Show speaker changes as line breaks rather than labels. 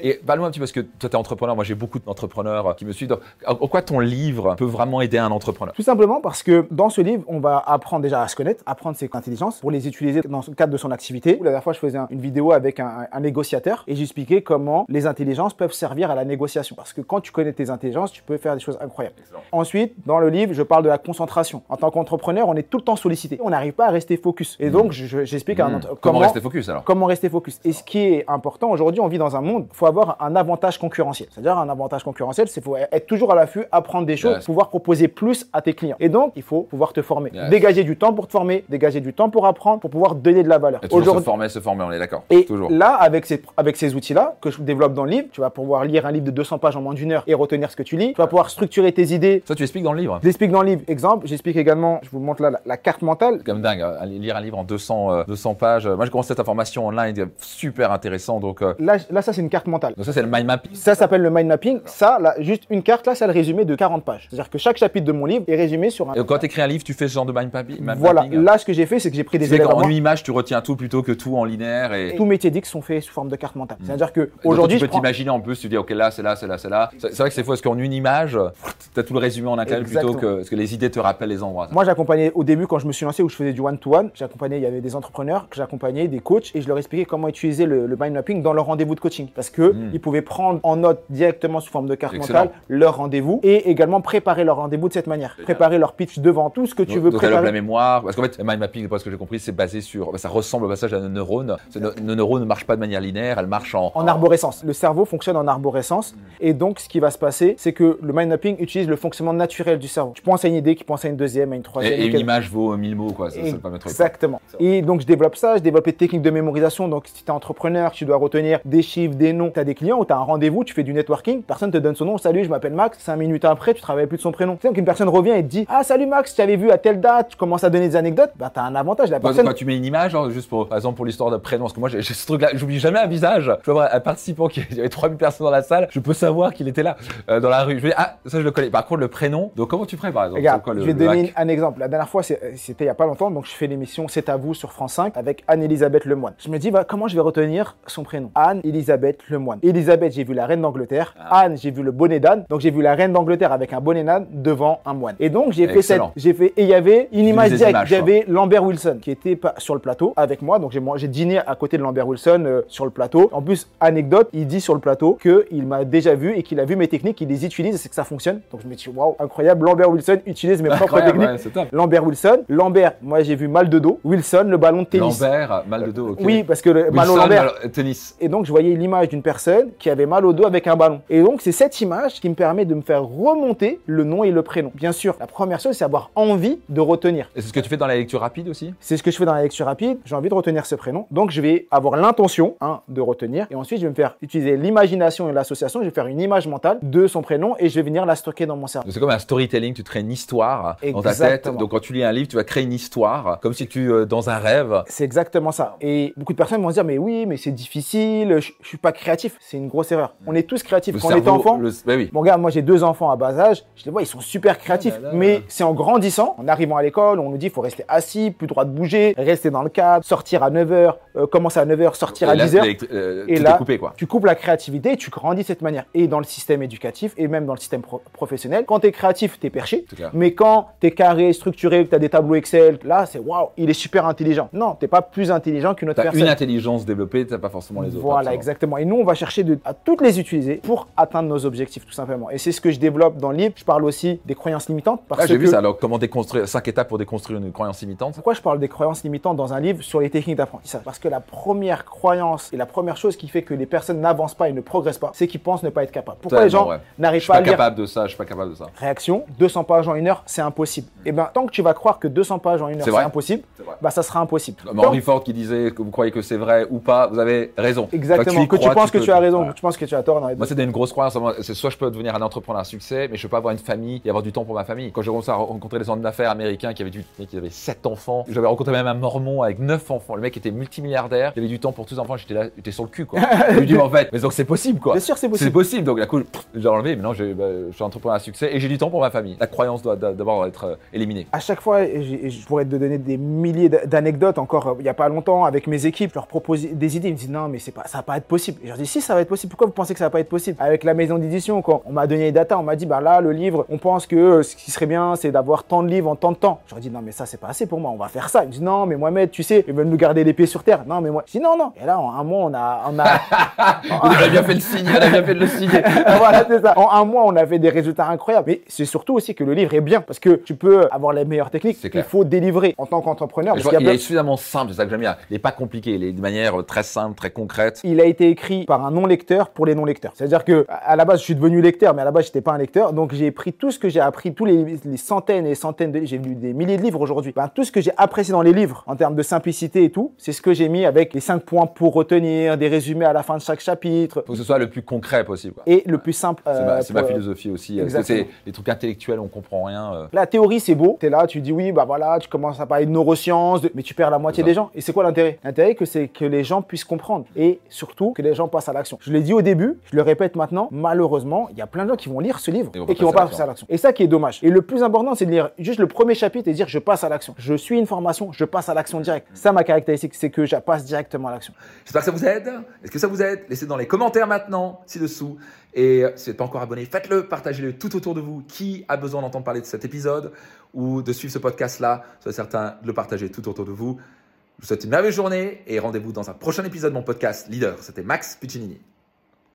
Et parle-moi un petit peu, parce que toi, tu es entrepreneur, moi j'ai beaucoup d'entrepreneurs qui me suivent. Donc, en quoi ton livre peut vraiment aider un entrepreneur?
Tout simplement parce que dans ce livre, on va apprendre déjà à se connaître, apprendre ses intelligences pour les utiliser dans le cadre de son activité. La dernière fois, je faisais une vidéo avec un, négociateur et j'expliquais comment les intelligences peuvent servir à la négociation. Parce que quand tu connais tes intelligences, tu peux faire des choses incroyables. Ensuite, dans le livre, je parle de la concentration. En tant qu'entrepreneur, on est tout le temps sollicité. On n'arrive pas à rester focus. Et donc, j'explique
mmh. comment, rester focus alors?
Comment rester focus. Et ce qui est important aujourd'hui, on vit dans un monde, faut avoir un avantage concurrentiel. C'est-à-dire un avantage concurrentiel, c'est faut être toujours à l'affût, apprendre des choses, pouvoir proposer plus à tes clients. Et donc, il faut pouvoir te former. Dégager du temps pour te former, dégager du temps pour apprendre, pour pouvoir donner de la valeur.
Et toujours se former, se former, on est d'accord.
Et toujours. là, avec ces, avec ces outils-là que je développe dans le livre, tu vas pouvoir lire un livre de 200 pages en moins d'une heure et retenir ce que tu lis. Tu vas pouvoir structurer tes idées.
Ça, tu expliques dans le livre.
J'explique dans le livre. Exemple, j'explique également, je vous montre là la, carte mentale.
Comme dingue, hein, lire un livre en 200, 200 euh, pages. Moi, j'ai commencé cette information online, super intéressant. Donc, euh,
là, là, ça, c'est une carte mentale.
Donc, ça, c'est le mind mapping.
Ça s'appelle le mind mapping. Ça, là, juste une carte, là, c'est le résumé de 40 pages. C'est-à-dire que chaque chapitre de mon livre est résumé sur un.
Et quand tu écris un livre, tu fais ce genre de mind mapping
Voilà. Là, ce que j'ai fait, c'est que j'ai pris des
éléments. En une image, tu retiens tout plutôt que tout en linéaire. Et...
Tous mes TEDx sont faits sous forme de carte mentale. C'est-à-dire que aujourd'hui.
Tu peux t'imaginer en plus, tu dis, OK, là, c'est là, c'est là, c'est là. C'est vrai que c'est faux, parce qu'en une image, tu as tout le résumé en un clin plutôt que. Parce que les idées te rappellent les endroits.
Moi, j'accompagnais au début, quand je me suis lancé, où je faisais du one-to-one, j'accompagnais, il y avait des entrepreneurs que j'accompagnais, des coachs, et je leur expliquais comment utiliser le, mind mapping dans leur rendez-vous de coaching. Parce que hmm. ils pouvaient prendre en note directement sous forme de carte mentale leur rendez-vous et également préparer leur rendez-vous de cette manière. Préparer leur pitch devant tout ce que tu veux
donc
préparer.
la mémoire. Parce qu'en fait, mind mapping, ce que j'ai compris, c'est basé sur. Ça ressemble au passage à nos neurones. Nos, neurones ne marchent pas de manière linéaire, elles marchent en.
En arborescence. Le cerveau fonctionne en arborescence. Hmm. Et donc, ce qui va se passer, c'est que le mind mapping utilise le fonctionnement naturel du cerveau. Tu penses à une idée qui pense à une deuxième, à une troisième.
Et, une image vaut mille mots, quoi. Ça,
pas Exactement. Et donc, je développe ça, je développe les techniques de mémorisation. Donc, si tu es entrepreneur, tu dois retenir des chiffres, des noms. Tu as des clients ou tu as un rendez-vous, tu fais du networking, personne te donne son nom. Salut, je m'appelle Max. Cinq minutes après, tu travailles plus de son prénom. Tu sais, qu'une personne revient et te dit Ah, salut Max, je t'avais vu à telle date, tu commences à donner des anecdotes, bah, tu as un avantage. La
personne... Quand tu mets une image, juste pour, par exemple, pour l'histoire de prénom, parce que moi, j'ai ce truc-là, j'oublie jamais un visage. Je vois un participant qui il y avait 3000 personnes dans la salle, je peux savoir qu'il était là, euh, dans la rue. Je vais ah, ça, je le connais. Par contre, le prénom, donc comment tu ferais, par exemple?
Regarde, je vais te donner un exemple. La dernière fois, c'était il y a pas longtemps, donc je fais l'émission C'est à vous sur France 5 avec Anne-Elisabeth Lemoine. Je me dis, bah, comment je vais retenir son prénom? Anne-Elisabeth Lemoine. Elisabeth, j'ai vu la reine d'Angleterre. Ah. Anne, j'ai vu le bonnet d'Anne. Donc j'ai vu la reine d'Angleterre avec un bonnet d'Anne devant un moine. Et donc j'ai fait cette, j'ai fait, et il y avait une image directe. J'avais Lambert Wilson qui était sur le plateau avec moi. Donc j'ai dîné à côté de Lambert Wilson euh, sur le plateau. En plus, anecdote, il dit sur le plateau qu'il m'a déjà vu et qu'il a vu mes techniques, il les utilise et c'est que ça fonctionne. Donc je me dis, waouh, incroyable. Lambert Wilson utilise mes propres techniques. Lambert Wilson. Lambert, moi j'ai vu mal de dos. Wilson, le ballon de tennis.
Lambert, mal de dos.
Oui, parce que le
ballon Lambert. tennis.
Et donc je voyais l'image d'une personne qui avait mal au dos avec un ballon. Et donc c'est cette image qui me permet de me faire remonter le nom et le prénom. Bien sûr, la première chose c'est avoir envie de retenir.
Et c'est ce que tu fais dans la lecture rapide aussi?
C'est ce que je fais dans la lecture rapide. J'ai envie de retenir ce prénom. Donc je vais avoir l'intention hein, de retenir. Et ensuite je vais me faire utiliser l'imagination et l'association. Je vais faire une image mentale de son prénom et je vais venir la stocker dans mon cerveau.
C'est comme un storytelling. Tu crées une histoire dans ta tête. Donc quand tu lis un livre, tu vas créer une histoire comme si tu euh, dans un rêve.
C'est exactement ça. Et beaucoup de personnes vont se dire mais oui, mais c'est difficile. Je, suis pas créatif. C'est une grosse erreur. On est tous créatifs. quand on est enfant, le... Bah oui. bon regarde, moi j'ai deux enfants à bas âge. Je les vois, ils sont super créatifs. Ah mais c'est en grandissant, en arrivant à l'école, on nous dit il faut rester assis, plus droit de bouger, rester dans le cadre, sortir à 9h, euh, commencer à 9h, sortir à 10h.
Euh, et là, coupé, quoi.
tu coupes la créativité, tu grandis de cette manière. Et dans le système éducatif et même dans le système professionnel, quand tu es créatif, tu es perché. Mais quand tu es carré, structuré, que tu as des tableaux Excel, là, c'est waouh, il est super intelligent. Non, tu pas plus intelligent qu'une autre personne.
une intelligence développée, tu pas forcément les autres.
Voilà, exactement. Et nous, on va chercher de, à toutes les utiliser pour atteindre nos objectifs, tout simplement. Et c'est ce que je développe dans le livre. Je parle aussi des croyances limitantes.
Parce ah, j'ai vu ça. Alors, comment déconstruire, cinq étapes pour déconstruire une croyance limitante?
Pourquoi je parle des croyances limitantes dans un livre sur les techniques d'apprentissage? Parce que la première croyance et la première chose qui fait que les personnes n'avancent pas et ne progressent pas, c'est qu'ils pensent ne pas être capables. Pourquoi les gens n'arrivent pas, à lire
Je suis pas capable de ça, je suis pas capable de ça.
Réaction 200 pages en une heure, c'est impossible. Et eh bien, tant que tu vas croire que 200 pages en une heure, c'est impossible, bah ça sera impossible.
Henry Ford qui disait que vous croyez que c'est vrai ou pas, vous avez raison.
Exactement. que tu penses que tu as raison, que tu penses que tu as tort.
Moi, c'était une grosse croyance. C'est soit je peux devenir un entrepreneur à succès, mais je peux pas avoir une famille et avoir du temps pour ma famille. Quand j'ai commencé à rencontrer des hommes d'affaires américains qui avaient, du, qui avaient 7 enfants, j'avais rencontré même un mormon avec 9 enfants. Le mec était multimilliardaire, il avait du temps pour tous les enfants, j'étais là, j'étais sur le cul quoi. je lui dis en fait, mais donc c'est possible quoi.
Bien sûr, c'est possible.
C'est possible. Donc la coup, j'ai enlevé, maintenant bah, je suis entrepreneur à succès et j'ai du temps pour ma famille. La croyance doit d'abord être euh, éliminée.
À chaque fois, je pourrais te donner des milliers d'anecdotes encore euh, il n'y a pas longtemps avec mes équipes, je leur propose des idées, ils me disent non mais c'est pas, ça va pas être possible. Et je leur dis si, ça va être possible. Pourquoi vous pensez que ça va pas être possible Avec la maison d'édition, quand on m'a donné les datas, on m'a dit, bah là, le livre, on pense que euh, ce qui serait bien, c'est d'avoir tant de livres en tant de temps. J'aurais dit, non, mais ça, c'est pas assez pour moi, on va faire ça. Il me dit, non, mais Mohamed, tu sais, ils veulent nous garder les pieds sur terre. Non, mais moi, je dis, non, non. Et là, en un mois, on a. On a...
il a bien fait le signe, il a bien fait de le signer.
voilà, c'est ça. En un mois, on avait des résultats incroyables. Mais c'est surtout aussi que le livre est bien parce que tu peux avoir les meilleures techniques. Il faut délivrer en tant qu'entrepreneur.
Il, est suffisamment simple, c'est ça que j'aime bien. Il n'est pas compliqué, il est de manière très simple, très concrète.
Il a été écrit par un non-lecteur pour les non-lecteurs. C'est-à-dire que à la base, je suis devenu lecteur, mais à la base, j'étais pas un lecteur. Donc, j'ai pris tout ce que j'ai appris, tous les, centaines et centaines de. J'ai lu des milliers de livres aujourd'hui. Ben, tout ce que j'ai apprécié dans les livres en termes de simplicité et tout, c'est ce que j'ai mis avec les cinq points pour retenir, des résumés à la fin de chaque chapitre.
Faut que ce soit le plus concret possible.
Et le plus simple.
c'est ma, philosophie aussi. C'est les trucs intellectuels, on comprend rien. Euh.
La théorie, c'est beau. Tu es là, tu dis oui, bah voilà, tu commences à parler de neurosciences, mais tu perds la moitié des gens. Et c'est quoi l'intérêt? L'intérêt, que c'est que les gens puissent comprendre et surtout que les gens passent à l'action. Je l'ai dit au début, je le répète maintenant, malheureusement, il y a plein de gens qui vont lire ce livre et, qui vont pas passer à l'action. Et ça qui est dommage. Et le plus important, c'est de lire juste le premier chapitre et dire je passe à l'action. Je suis une formation, je passe à l'action direct. Ça, ma caractéristique, c'est que je passe directement à l'action.
J'espère que ça vous aide. Est-ce que ça vous aide? Laissez dans les commentaires maintenant, ci-dessous. Et si vous n'êtes pas encore abonné, faites-le, partagez-le tout autour de vous. Qui a besoin d'entendre parler de cet épisode ou de suivre ce podcast-là? Soyez certain de le partager tout autour de vous. Je vous souhaite une merveilleuse journée et rendez-vous dans un prochain épisode de mon podcast Leader. C'était Max Puccinini.